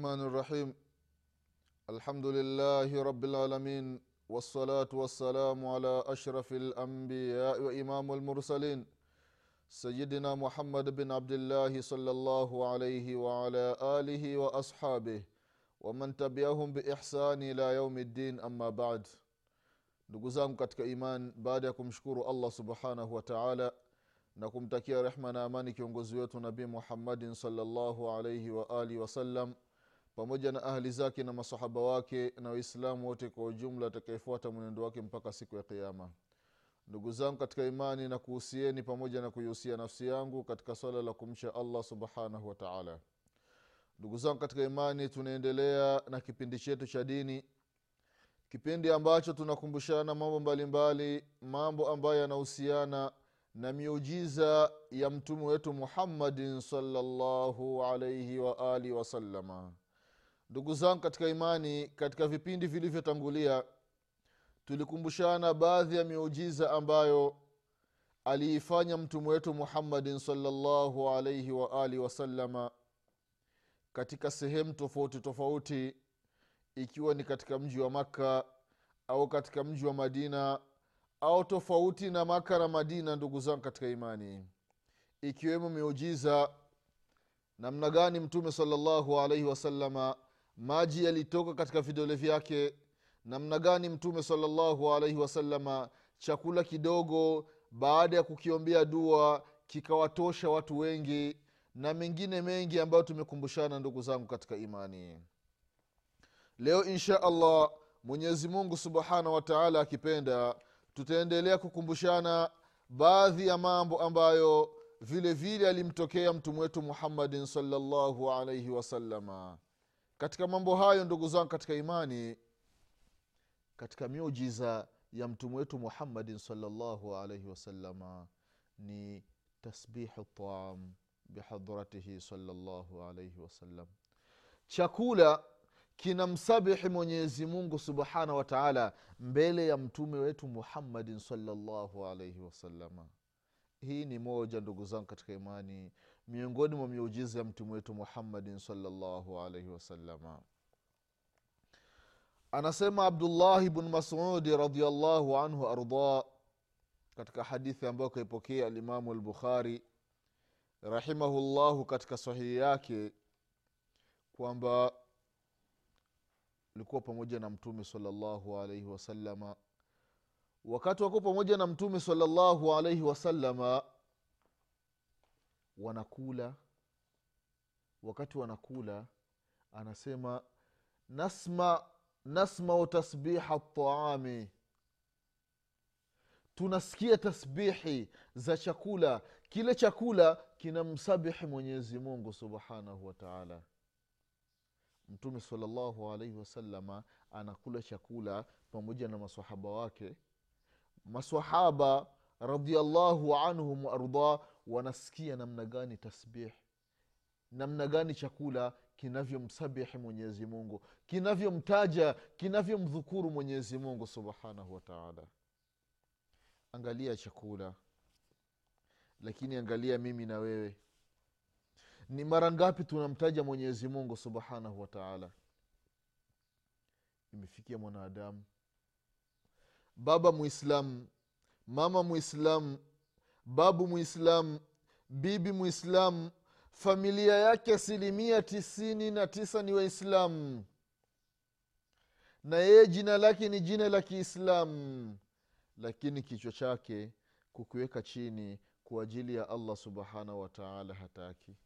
الرحمن الرحيم. الحمد لله رب العالمين والصلاة والسلام على أشرف الأنبياء وإمام المرسلين. سيدنا محمد بن عبد الله صلى الله عليه وعلى آله وأصحابه ومن تبعهم بإحسان إلى يوم الدين أما بعد. ndugu zangu katika iman baada ya kumshukuru allah subhanahu wa taala na kumtakia rehma na amani kiongozi wetu nabii muhammadin salllahu alaihi waalihi wasallam pamoja na ahli zake na masahaba wake na waislamu wote kwa ujumla atakayefuata mwenendo wake mpaka siku ya kiama ndugu zangu katika imani na kuhusieni pamoja na kuihusia nafsi yangu katika swala la kumcha allah subhanahu wa taala. Ndugu zangu katika imani tunaendelea na kipindi chetu cha dini kipindi ambacho tunakumbushana mambo mbalimbali mambo ambayo yanahusiana na miujiza ya mtume wetu muhammadin salllahu alaihi waalihi wasalama ndugu zangu katika imani katika vipindi vilivyotangulia tulikumbushana baadhi ya miujiza ambayo aliifanya mtume wetu muhammadin salllahu alaihi waalihi wasalama katika sehemu tofauti tofauti ikiwa ni katika mji wa makka au katika mji wa madina au tofauti na maka na madina ndugu zangu katika imani. Ikiwemo miujiza namna gani mtume salllahu alaihi wasalama maji yalitoka katika vidole vyake. Namna gani mtume salllahu alaihi wasalama chakula kidogo baada ya kukiombea dua kikawatosha watu wengi na mengine mengi ambayo tumekumbushana ndugu zangu katika imani. Leo insha allah mwenyezi mungu subhanahu wataala akipenda tutaendelea kukumbushana baadhi ya mambo ambayo vile vile alimtokea mtume wetu muhammadin salllahu alaihi wasalama katika mambo hayo ndugu zangu katika imani katika miujiza ya mtume wetu muhammadin salllahu alaihi wasalama ni tasbihu taam bihadratihi salllahu alaihi wasallam chakula kinamsabihi mwenyezi mungu subhanahu wa taala mbele ya mtume wetu muhammadin salllahu alaihi wasalama hii ni moja ndugu zangu katika imani miongoni mwa miujiza ya mtume wetu muhammadin salllahu alaihi wasalama anasema abdullahi bnu masudi radiallahu anhu arda katika hadithi ambayo kaipokea alimamu albukhari rahimahullahu katika sahihi yake kwamba likuwa pamoja na mtume salllahu alaihi wasalama wakati wako pamoja na mtume salllahu alaihi wasalama wanakula wakati wanakula anasema nasma nasmau tasbiha taami tunasikia tasbihi za chakula. Kile chakula kinamsabihi mwenyezi mungu subhanahu wataala mtume salllahu alaihi wasalama anakula chakula pamoja na masahaba wake. Masahaba radiallahu anhum waardah wanasikia namna gani tasbih namna gani chakula kinavyomsabihi mwenyezi mungu kinavyomtaja kinavyomdhukuru mwenyezi mungu subhanahu wataala angalia chakula lakini angalia mimi na wewe. Ni mara ngapi tunamtaja mwenyezi mungu subhanahu wataala imefikia mwanadamu. Baba mwislamu mama mwislamu babu mwislamu bibi mwislamu familia yake asilimia tisini na tisa ni waislamu na yeye jina lake ni jina la kiislamu lakini kichwa chake kukiweka chini kwa ajili ya allah subhanahu wataala hataki.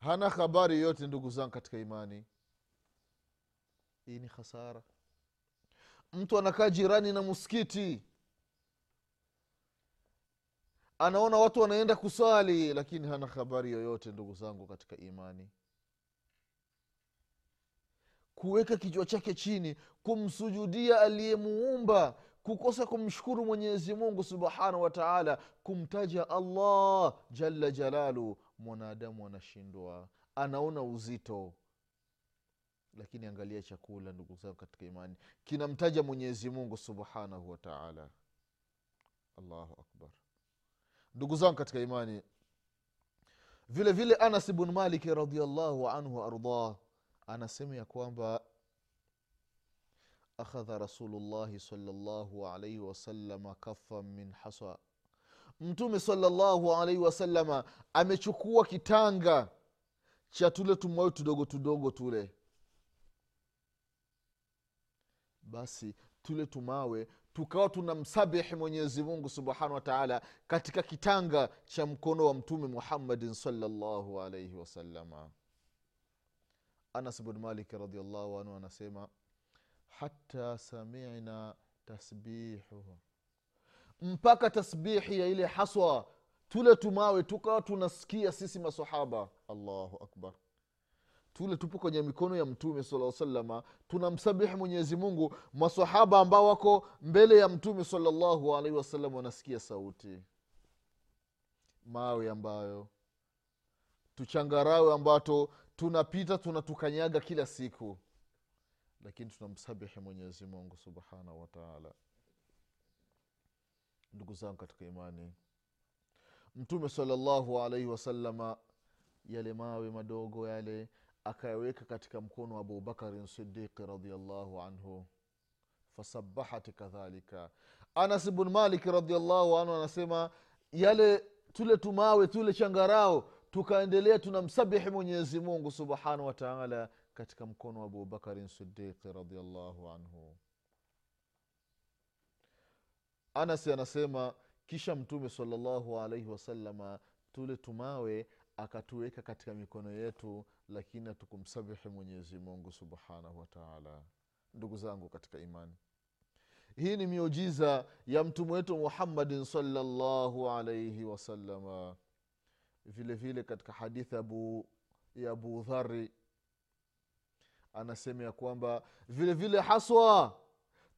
Hana habari yote ndugu zangu katika imani. Hii ni hasara mtu anakaa jirani na msikiti anaona watu wanaenda kusali lakini hana habari yoyote ndugu zangu katika imani. Kuweka kichwa chake chini kumsujudia aliyemuumba kukosa kumshukuru mwenyezi mungu subhanahu wa taala kumtaja allah jalla jalalu mwanadamu anashindwa. Anaona uzito. Lakini angalia chakula ndugu zangu katika imani. Kinamtaja mwenyezi mungu subhanahu wa taala. Allahu akbar ndugu zangu katika imani vile vile anas bnu maliki radiallahu anhu waardah anasema ya kwamba akhadha rasulullahi salllahu alaihi wasalama kafan min hasa. Mtume salllahu alaihi wasalama amechukua kitanga cha tule tumwayo tudogo tudogo tule. Basi tule tumawe tukawa tunamsabihi mwenyezi mungu subhanahu wa taala katika kitanga cha mkono wa mtume muhammadin salllahu alaihi wasalama anas bn malik radiallahu anhu anasema hata samina tasbihuhu. Mpaka tasbihi ya ile haswa tule tumawe tukawa tunasikia sisi masahaba allahu akbar tule tupo kwenye mikono ya mtume sala salama tunamsabihi mwenyezi mungu. Masahaba ambao wako mbele ya mtume salallahu alaihi wasallam wanasikia sauti. Mawe ambayo tuchangarawe ambato tunapita tunatukanyaga kila siku. Lakini tunamsabihi mwenyezi mungu subhanahu wataala ndugu zangu katika imani mtume salallahu alaihi wasalama yale mawe madogo yale akayaweka katika mkono wa abubakarin sidiqi radiallahu anhu. Fasabahat kadhalika. Anas bnu malik radiallahu anhu anasema yale tule tumawe tule changarao tukaendelea tunamsabihi mwenyezi mungu subhanahu wataala katika mkono wa abubakarin sidiqi radiallahu anhu. Anasi anasema kisha mtume salllahu alaihi wasalama tule tumawe akatuweka katika mikono yetu lakini hatukumsabihi mwenyezi mungu subhanahu wataala ndugu zangu katika imani hii ni miujiza ya mtume wetu muhammadin salllahu alaihi wasalama vile vile katika hadithi ya abu dhari anasema ya kwamba vile vile haswa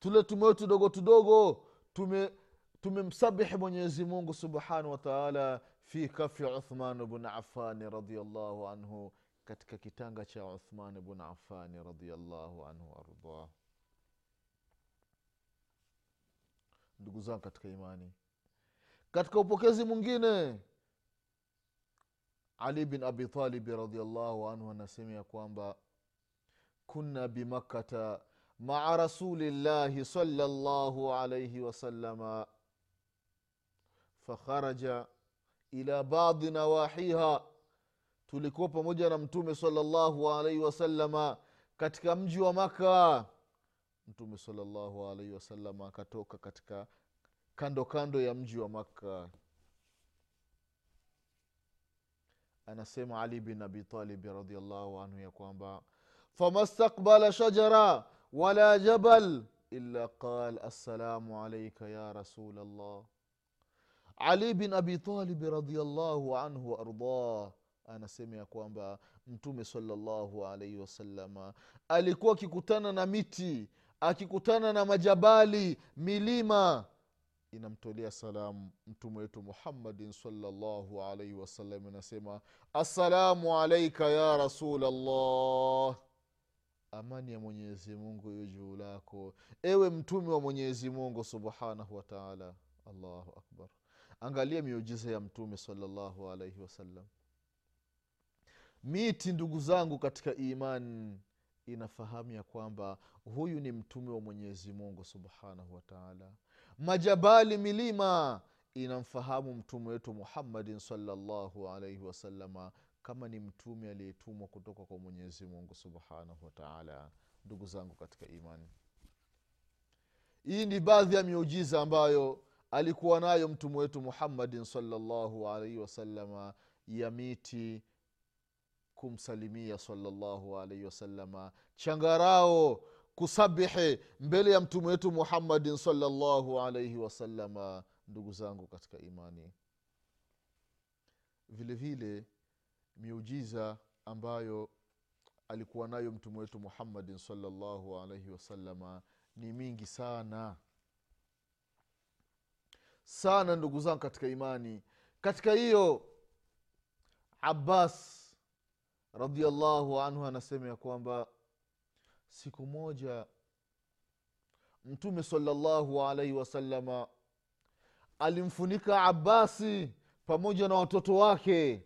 tule tumeo tudogo tudogo tume tumemsabihi mwenyezi mungu subhanahu wataala fi kafi uthman bn afani radiallahu anhu katika kitanga cha uthman bn afani radiallahu anhu ardah ndugu zangu katika imani katika upokezi mwingine ali bin abi talibi radiallahu anhu anasema ya kwamba kunna bimakkata maa rasulillahi salllahu alaihi wasalama fakharaja ila badhi nawahiha. Tulikuwa pamoja na mtume salllahu alaihi wasalama katika mji wa maka mtume salllahu alaihi wasalama akatoka katika kando kando ya mji wa makka. Anasema ali bin abitalibi radiallahu anhu ya kwamba fama stakbala shajara wala jabal illa qal assalamu alaika ya rasul llah ali bin abitalibi radiallahu anhu waardah anasema ya kwamba mtume salallahu alaihi wasalama alikuwa akikutana na miti akikutana na majabali milima. Inamtolea salamu mtume wetu muhammadin salllahu alaihi wasallam inasema assalamu alaika ya rasulllah amani ya mwenyezi mungu iyo juu lako. Ewe mtume wa mwenyezi mungu subhanahu wataala allahu akbar angalia miujiza ya mtume salallahu alaihi wasallam. Miti ndugu zangu katika imani inafahamu ya kwamba huyu ni mtume wa mwenyezi mungu subhanahu wataala majabali milima inamfahamu mtume wetu muhammadin salallahu alaihi wasalama kama ni mtume aliyetumwa kutoka kwa mwenyezi mungu subhanahu wataala ndugu zangu katika imani hii ni baadhi ya miujiza ambayo alikuwa nayo mtume wetu muhammadin salllahu alaihi wasalama ya miti kumsalimia salllahu alaihi wasalama changarao kusabihi mbele ya mtume wetu muhammadin salllahu alaihi wasalama ndugu zangu katika imani vile vile miujiza ambayo alikuwa nayo mtume wetu muhammadin salllahu alaihi wasalama ni mingi sana sana ndugu zangu katika imani. Katika hiyo abbas radiallahu anhu anasema ya kwamba siku moja mtume salallahu alaihi wasalama alimfunika abasi pamoja na watoto wake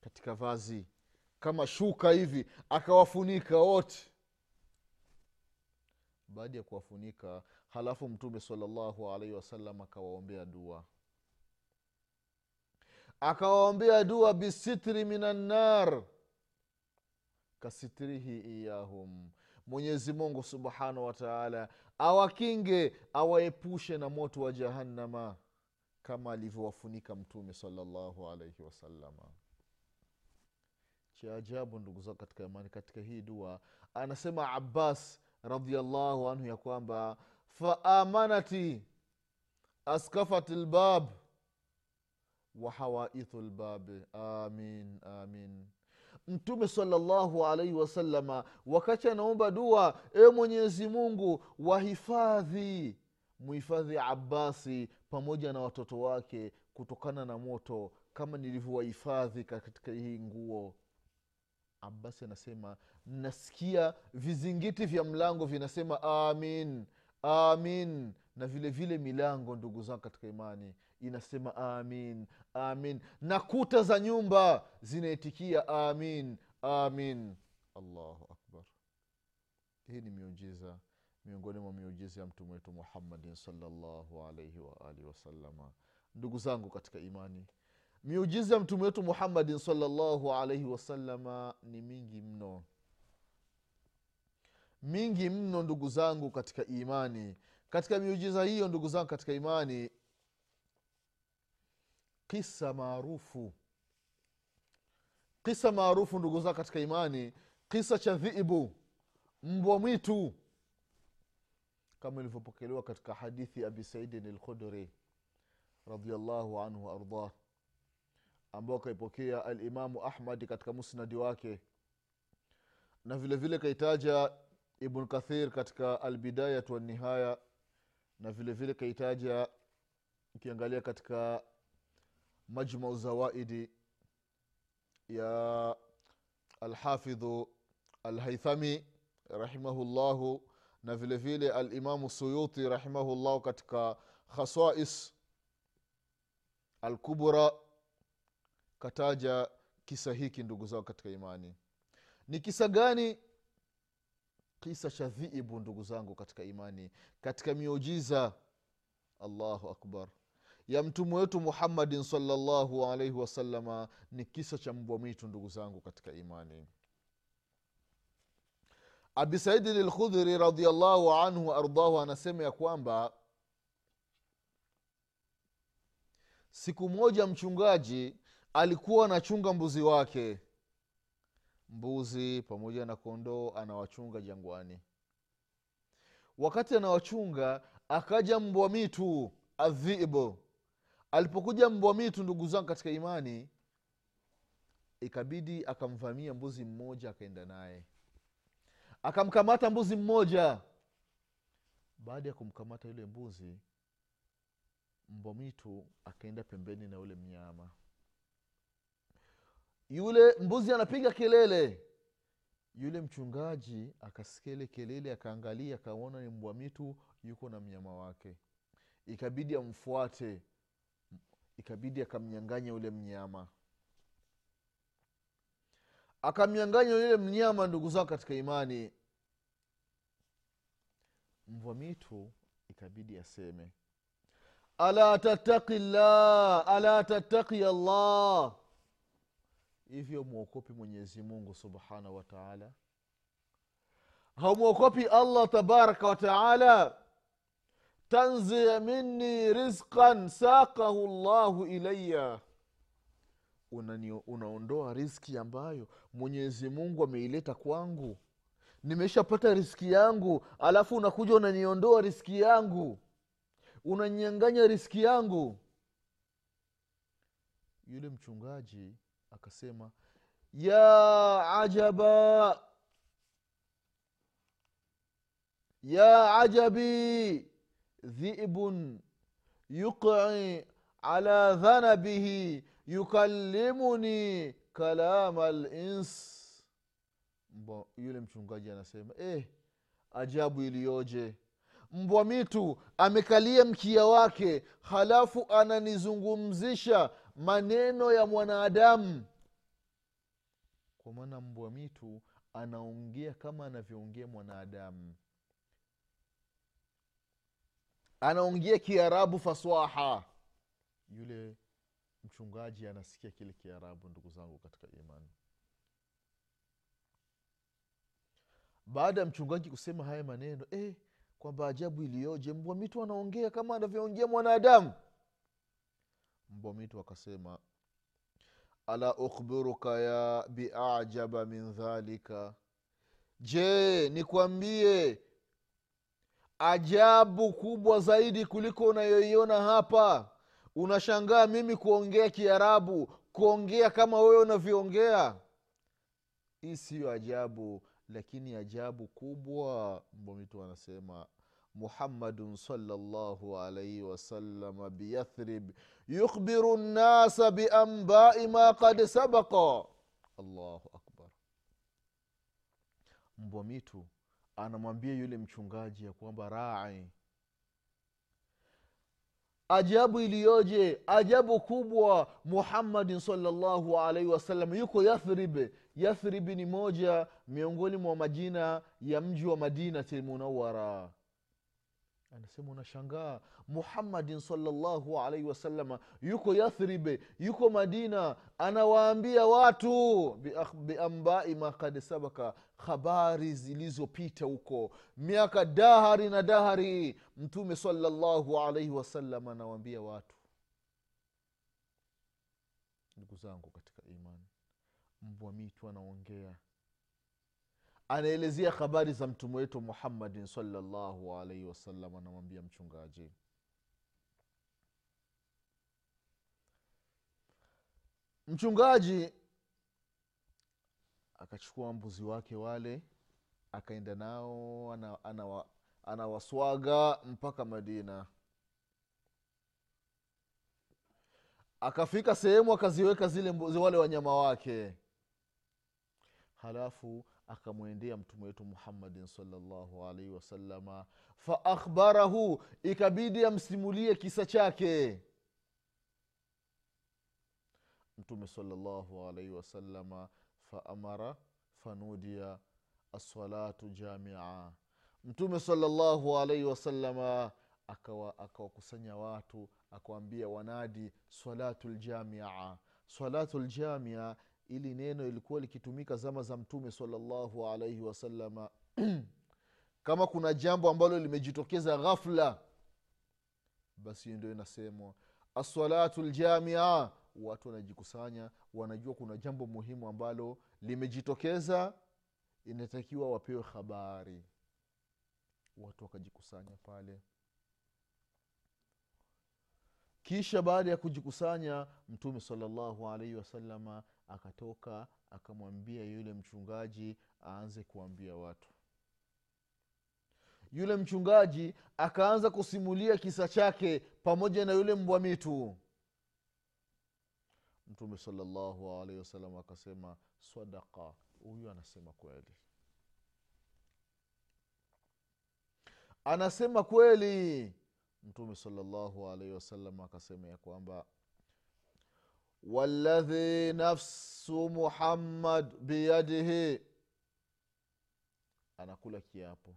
katika vazi kama shuka hivi akawafunika wote. Baada ya kuwafunika halafu mtume salllahu alaihi wasallam akawaombea dua. Akawaombea dua bisitri minannar kasitrihi iyahum mwenyezi mungu subhanahu wataala awakinge awaepushe na moto wa jahannama kama alivyowafunika mtume salallahu alaihi wasalama cha ndugu zao katika imani katika hii dua anasema abbas radiallahu anhu ya kwamba faamanati askafat lbab wahawaithu lbabi amin amin. Mtume salllahu alaihi wasalama wakati anaomba dua e mwenyezi mungu wahifadhi muhifadhi abasi pamoja na watoto wake kutokana na moto kama nilivyowahifadhi katika hii nguo. Abasi anasema nasikia vizingiti vya mlango vinasema amin amin. Na vile vile milango ndugu zangu katika imani inasema amin amin. Na kuta za nyumba zinaitikia amin amin. Allahu akbar. Hii ni miujiza miongoni mwa miujiza ya mtume wetu muhammadin salllahu alaihi waalihi wasalama ndugu zangu katika imani miujiza ya mtume wetu muhammadin salllahu alaihi wasalama ni mingi mno mingi mno ndugu zangu katika imani. Katika miujiza hiyo ndugu zangu katika imani kisa maarufu kisa maarufu ndugu zangu katika imani kisa cha dhiibu mbwa mwitu kama ilivyopokelewa katika hadithi abi saidin lkhudri radiallahu anhu waardah ambao kaipokea alimamu ahmadi katika musnadi wake. Na vile vile kaitaja ibn kathir katika albidayat wanihaya na vile vile kaitaja ukiangalia katika majmau zawaidi ya alhafidhu alhaithami rahimahullahu na vile vile alimamu suyuti rahimahullahu katika khasais alkubra kataja kisa hiki ndugu zao katika imani. Ni kisa gani kisa cha dhiibu ndugu zangu katika imani katika miujiza. Allahu akbar. Ya mtume wetu muhammadin salllahu alaihi wasalama ni kisa cha mbwa mwitu ndugu zangu katika imani. Abi saidin lkhudhri radiallahu anhu waardahu anasema ya kwamba siku moja mchungaji alikuwa anachunga mbuzi wake mbuzi pamoja na kondoo anawachunga jangwani. Wakati anawachunga akaja mbwa mitu adhibu. Alipokuja mbwa mitu ndugu zangu katika imani ikabidi akamvamia mbuzi mmoja akaenda naye. Akamkamata mbuzi mmoja. Baada ya kumkamata yule mbuzi mbwa mitu akaenda pembeni na yule mnyama yule mbuzi anapiga kelele. Yule mchungaji akasikia ile kelele akaangalia akaona ni mbwa mitu yuko na mnyama wake. Ikabidi amfuate. Ikabidi akamnyanganya yule mnyama. Akamnyanganya yule mnyama ndugu zao katika imani. Mbwa mitu ikabidi aseme ala tattaki llah ala tattaki allah hivyo mwokopi mwenyezi mungu subhanahu wataala haumwokopi allah tabaraka wataala tanzia minni rizqan sakahu llahu ilaya unaondoa riski ambayo mwenyezi mungu ameileta kwangu. Nimeshapata riski yangu alafu unakuja unaniondoa riski yangu. Unanyanganya riski yangu. Yule mchungaji akasema ya ajaba ya ajabi dhibun yuqi ala dhanabihi yukallimuni kalama lins mbwa yule mchungaji anasema eh, ajabu iliyoje. Mbwa mitu amekalia mkia wake halafu ananizungumzisha maneno ya mwanadamu. Kwa maana mbwa mitu anaongea kama anavyoongea mwanadamu. Anaongea kiarabu faswaha. Yule mchungaji anasikia kile kiarabu ndugu zangu katika imani. Baada ya mchungaji kusema haya maneno eh, kwamba ajabu iliyoje mbwa mitu anaongea kama anavyoongea mwanadamu mbwa mwitu akasema ala ukhbiruka ya biajaba min dhalika? Je nikwambie ajabu kubwa zaidi kuliko unayoiona hapa. Unashangaa mimi kuongea kiarabu kuongea kama wewe unavyoongea. Hii siyo ajabu lakini ajabu kubwa mbomitu anasema muhammadun salllahu alaihi wasalama biyathrib yukhbiru nnasa biambai ma kad sabaqa. Allahu akbar. Mbwa mitu anamwambia yule mchungaji ya kwamba rai. Ajabu iliyoje ajabu kubwa muhammadin salllahu alaihi wasallam yuko yathrib. Yathribi ni moja miongoni mwa majina ya mji wa madinati lmunawara anasema unashangaa muhammadin salllahu alaihi wasalama yuko yathribe yuko madina anawaambia watu biambai ma kad sabaka habari zilizopita huko miaka dahari na dahari. Mtume salllahu alaihi wasallam anawaambia watu ndugu zangu katika imani mbwa mitu anaongea anaelezea habari za mtume wetu muhammadin salllahu alaihi wasallam anamwambia mchungaji. Mchungaji akachukua mbuzi wake wale akaenda nao anawaswaga ana, ana mpaka madina. Akafika sehemu akaziweka zile mbuzi wale wanyama wake. Halafu akamwendea mtume wetu muhammadin salllahu alaihi wasalama faakhbarahu ikabidi amsimulie kisa chake. Mtume salllahu alaihi wasalama faamara fanudia assalatu jamia. Mtume salllahu alaihi wasalama akawakusanya akawa watu akawambia wanadi salatu ljamia salatu ljamia ili neno ilikuwa likitumika zama za mtume salllahu alaihi wasalama kama kuna jambo ambalo limejitokeza ghafla basi hiyo ndio inasemwa. Assalatu ljamia watu wanajikusanya wanajua kuna jambo muhimu ambalo limejitokeza inatakiwa wapewe habari. Watu wakajikusanya pale. Kisha baada ya kujikusanya mtume salllahu alaihi wasalama akatoka akamwambia yule mchungaji aanze kuambia watu. Yule mchungaji akaanza kusimulia kisa chake pamoja na yule mbwa mitu. Mtume salallahu alaihi wasallam akasema sadaka huyu anasema kweli. Anasema kweli. Mtume salallahu alaihi wasallam akasema ya kwamba والذي نفس محمد muhammad biyadihi يا kiapo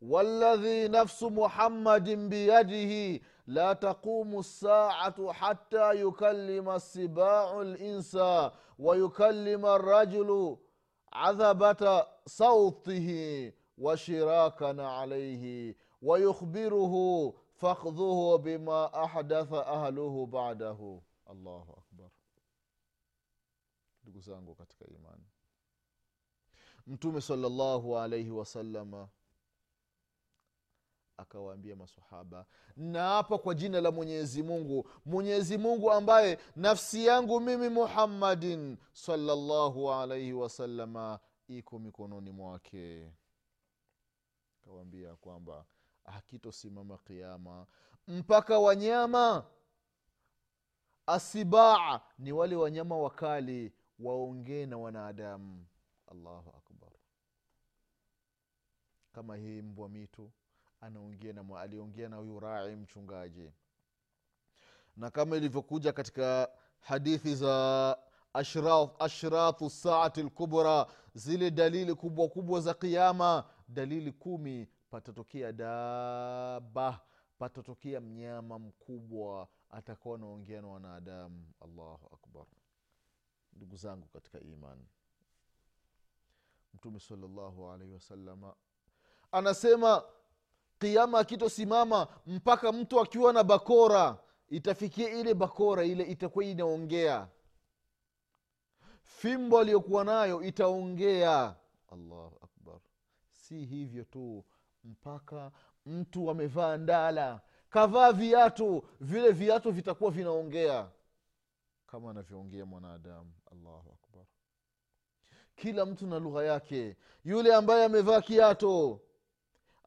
والذي نفس محمد بيده. لا تقوم الساعة حتى يكلم السباع الإنس ويكلم الرجل عذبة صوته وشراكا عليه ويخبره fakhdhuhu bima ahdatha ahluhu badahu allahu akbar ndugu zangu katika imani mtume salllahu alaihi wasalama akawaambia masahaba naapa kwa jina la mwenyezi mungu. Mwenyezi mungu ambaye nafsi yangu mimi muhammadin salllahu alaihi wasalama iko mikononi mwake. Akawaambia kwamba hakitosimama kiama mpaka wanyama asibaa ni wale wanyama wakali waongee na wanadamu. Allahu akbar. Kama hii mbwa mitu anaongea na aliongea na huyu rai mchungaji. Na kama ilivyokuja katika hadithi za ashrathu saati lkubra zile dalili kubwa kubwa za qiama dalili kumi patatokea daba patatokea mnyama mkubwa atakuwa anaongea na wanadamu. Allahu akbar. Ndugu zangu katika imani mtume salllahu alaihi wasalama anasema kiama akitosimama mpaka mtu akiwa na bakora itafikia ile bakora ile itakuwa inaongea. Fimbo aliyokuwa nayo itaongea. Allahu akbar. Si hivyo tu mpaka mtu amevaa ndala kavaa viatu vile viatu vitakuwa vinaongea. Kama anavyoongea mwanadamu allahu akbar. Kila mtu na lugha yake. Yule ambaye amevaa kiato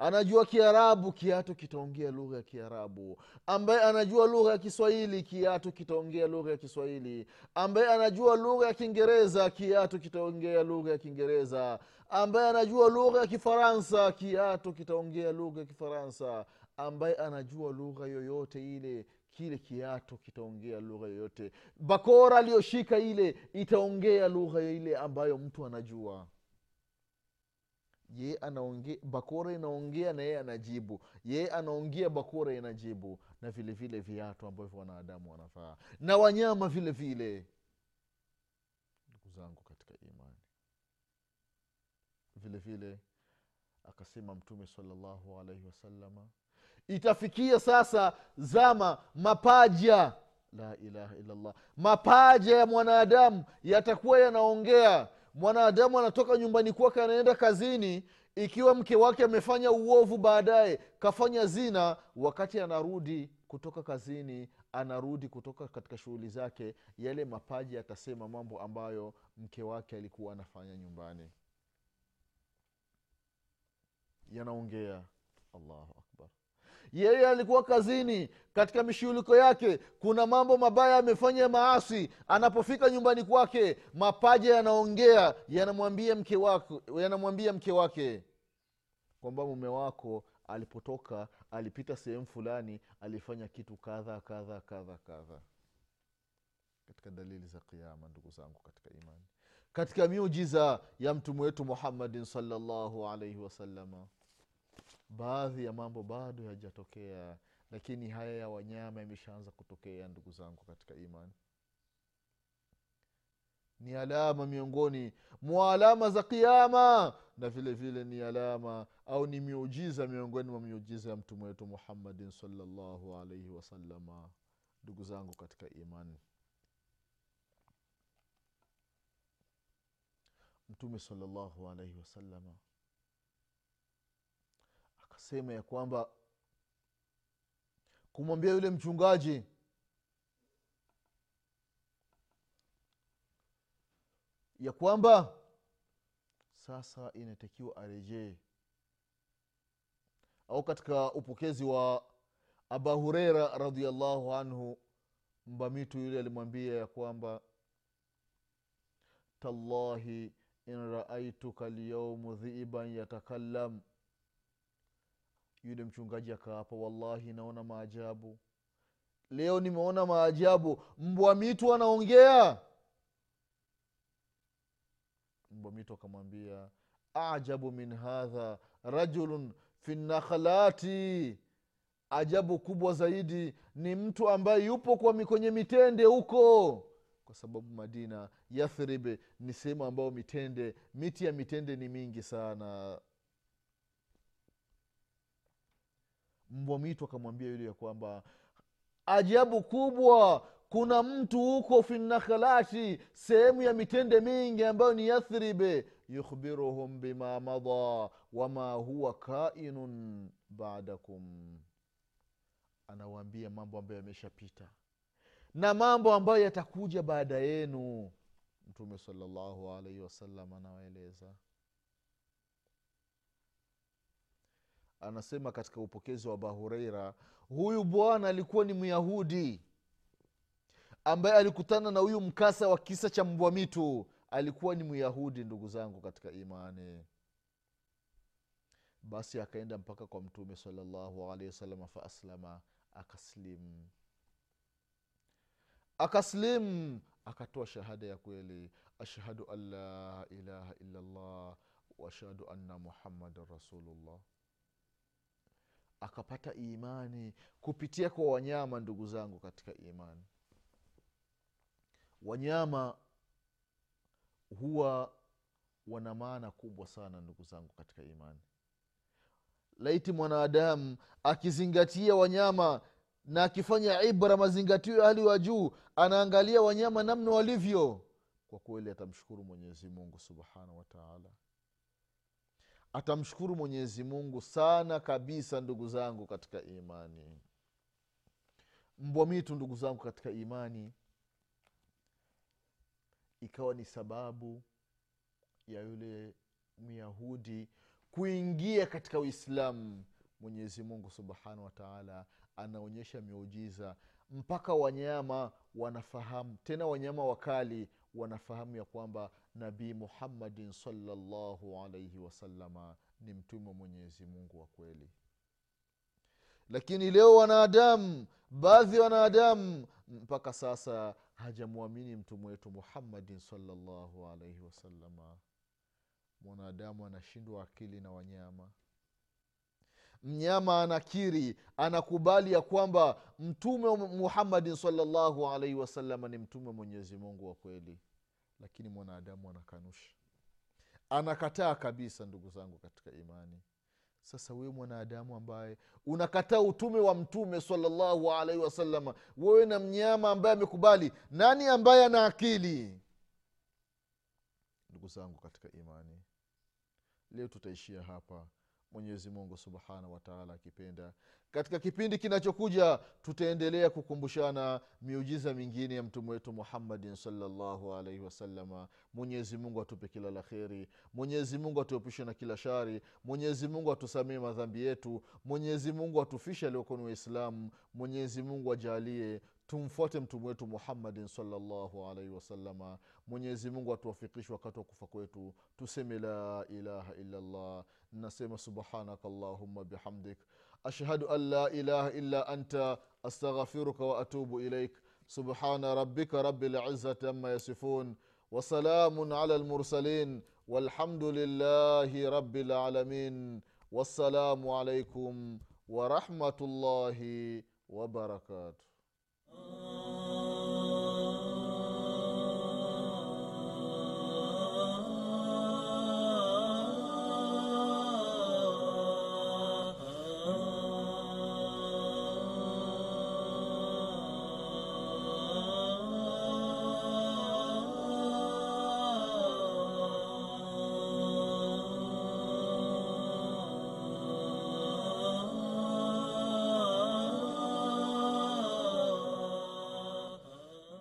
anajua kiarabu kiatu kitaongea lugha ya kiarabu. Ambaye anajua lugha ya kiswahili kiatu kitaongea lugha ya kiswahili. Ambaye anajua lugha ya kiingereza kiatu kitaongea lugha ya kiingereza. Ambaye anajua lugha ya kifaransa kiatu kitaongea lugha ya kifaransa. Ambaye anajua lugha yoyote ile kile kiato kitaongea lugha yoyote. Bakora aliyoshika ile itaongea lugha ile ambayo mtu anajua ye anaongea bakora inaongea na yeye anajibu. Ye anaongea bakora inajibu. Na vile vile viatu ambavyo wanadamu wanavaa. Na wanyama vile vile. Ndugu zangu katika imani. Vile vile akasema mtume salallahu alaihi wasalama itafikia sasa zama mapaja. La ilaha illallah. Mapaja ya mwanadamu yatakuwa yanaongea mwanadamu anatoka nyumbani kwake anaenda kazini ikiwa mke wake amefanya uovu baadaye kafanya zina wakati anarudi kutoka kazini anarudi kutoka katika shughuli zake yale mapaji atasema mambo ambayo mke wake alikuwa anafanya nyumbani. Yanaongea. Allahu yeye alikuwa kazini katika mishughuliko yake kuna mambo mabaya amefanya maasi. Anapofika nyumbani kwake mapaja yanaongea yanamwambia mke wake yanamwambia mke wake kwamba mume wako alipotoka alipita sehemu fulani alifanya kitu kadha kadha kadha kadha. Katika dalili za kiama ndugu zangu katika imani. Katika miujiza ya mtume wetu muhammadin salllahu alaihi wasalama baadhi ya mambo bado yajatokea lakini haya ya wanyama yameshaanza kutokea ndugu zangu katika imani. Ni alama miongoni mwa alama za kiama na vile vile ni alama au ni miujiza miongoni mwa miujiza ya mtume wetu muhammadin salllahu alaihi wasalama ndugu zangu katika imani. Mtume salllahu alaihi wasalama akasema ya kwamba kumwambia yule mchungaji ya kwamba sasa inatakiwa arejee. Au katika upokezi wa aba hureira radiallahu anhu mbamitu yule alimwambia ya kwamba tallahi in raaituka lyaumu dhiiban yatakallam yule mchungaji akaapa wallahi naona maajabu. Leo nimeona maajabu. Mbwa mitu anaongea. Mbwa mitu akamwambia ajabu min hadha rajulun fi nakhlati. Ajabu kubwa zaidi ni mtu ambaye yupo kwa kwenye mitende huko. Kwa sababu madina yathrib ni sehemu ambayo mitende miti ya mitende ni mingi sana mbwa mwitu akamwambia yule ya kwamba ajabu kubwa kuna mtu huko finakhalati sehemu ya mitende mingi ambayo ni yathribe. Yukhbiruhum bima mada wama huwa kainun badakum. Anawaambia mambo ambayo yameshapita na mambo ambayo yatakuja baada yenu. Mtume salallahu alaihi wasallam anawaeleza anasema katika upokezi wa abahureira huyu bwana alikuwa ni myahudi ambaye alikutana na huyu mkasa wa kisa cha mbwa mitu. Alikuwa ni myahudi ndugu zangu katika imani. Basi akaenda mpaka kwa mtume salallahu alaihi wasalama faaslama akaslimu akaslim. Akatoa shahada ya kweli. Ashhadu an la ilaha illallah waashhadu anna muhammadan rasulullah akapata imani kupitia kwa wanyama ndugu zangu katika imani. Wanyama huwa wana maana kubwa sana ndugu zangu katika imani. Laiti mwanadamu akizingatia wanyama na akifanya ibra mazingatio ya hali wa juu anaangalia wanyama namna walivyo kwa kweli atamshukuru mwenyezi mungu subhanahu wataala atamshukuru mwenyezi mungu sana kabisa ndugu zangu katika imani. Mbwa mitu ndugu zangu katika imani ikawa ni sababu ya yule myahudi kuingia katika uislamu. Mwenyezi mungu subhanahu wataala anaonyesha miujiza. Mpaka wanyama wanafahamu tena wanyama wakali wanafahamu ya kwamba nabii muhammadin salllahu alaihi wasalama ni mtume wa mwenyezi mungu wa kweli. Lakini leo wanadamu baadhi ya wanadamu mpaka sasa hajamwamini mtume wetu muhammadin salllahu alaihi wasalama mwanadamu anashindwa akili na wanyama. Mnyama anakiri anakubali ya kwamba mtume muhammadin salllahu alaihi wasalama ni mtume mwenyezi mungu wa kweli lakini mwanadamu anakanusha. Anakataa kabisa ndugu zangu katika imani. Sasa wewe mwanadamu ambaye unakataa utume wa mtume salallahu alaihi wasalama wewe na mnyama ambaye amekubali nani ambaye ana akili? Ndugu zangu katika imani. Leo tutaishia hapa mwenyezi mungu subhanahu wataala akipenda. Katika kipindi kinachokuja tutaendelea kukumbushana miujiza mingine ya mtume wetu muhammadin salllahu alaihi wasalama mwenyezi mungu atupe kila la kheri. Mwenyezi mungu atuepushe na kila shari. Mwenyezi mungu atusamie madhambi yetu. Mwenyezi mungu atufishe aliokoni waislamu. Mwenyezi mungu ajalie tumfuate mtume wetu muhammadin salllahu alaihi wasalama mwenyezi mungu atuwafikishe wakati wa kufa kwetu. Tuseme la ilaha illallah nasema subhanaka allahumma bihamdik ashhadu an la ilaha illa anta astaghfiruka wa atubu ilaik subhana rabbika rabi lizati ama yasifun وسلام على المرسلين والحمد لله رب العالمين والسلام عليكم ورحمه الله وبركاته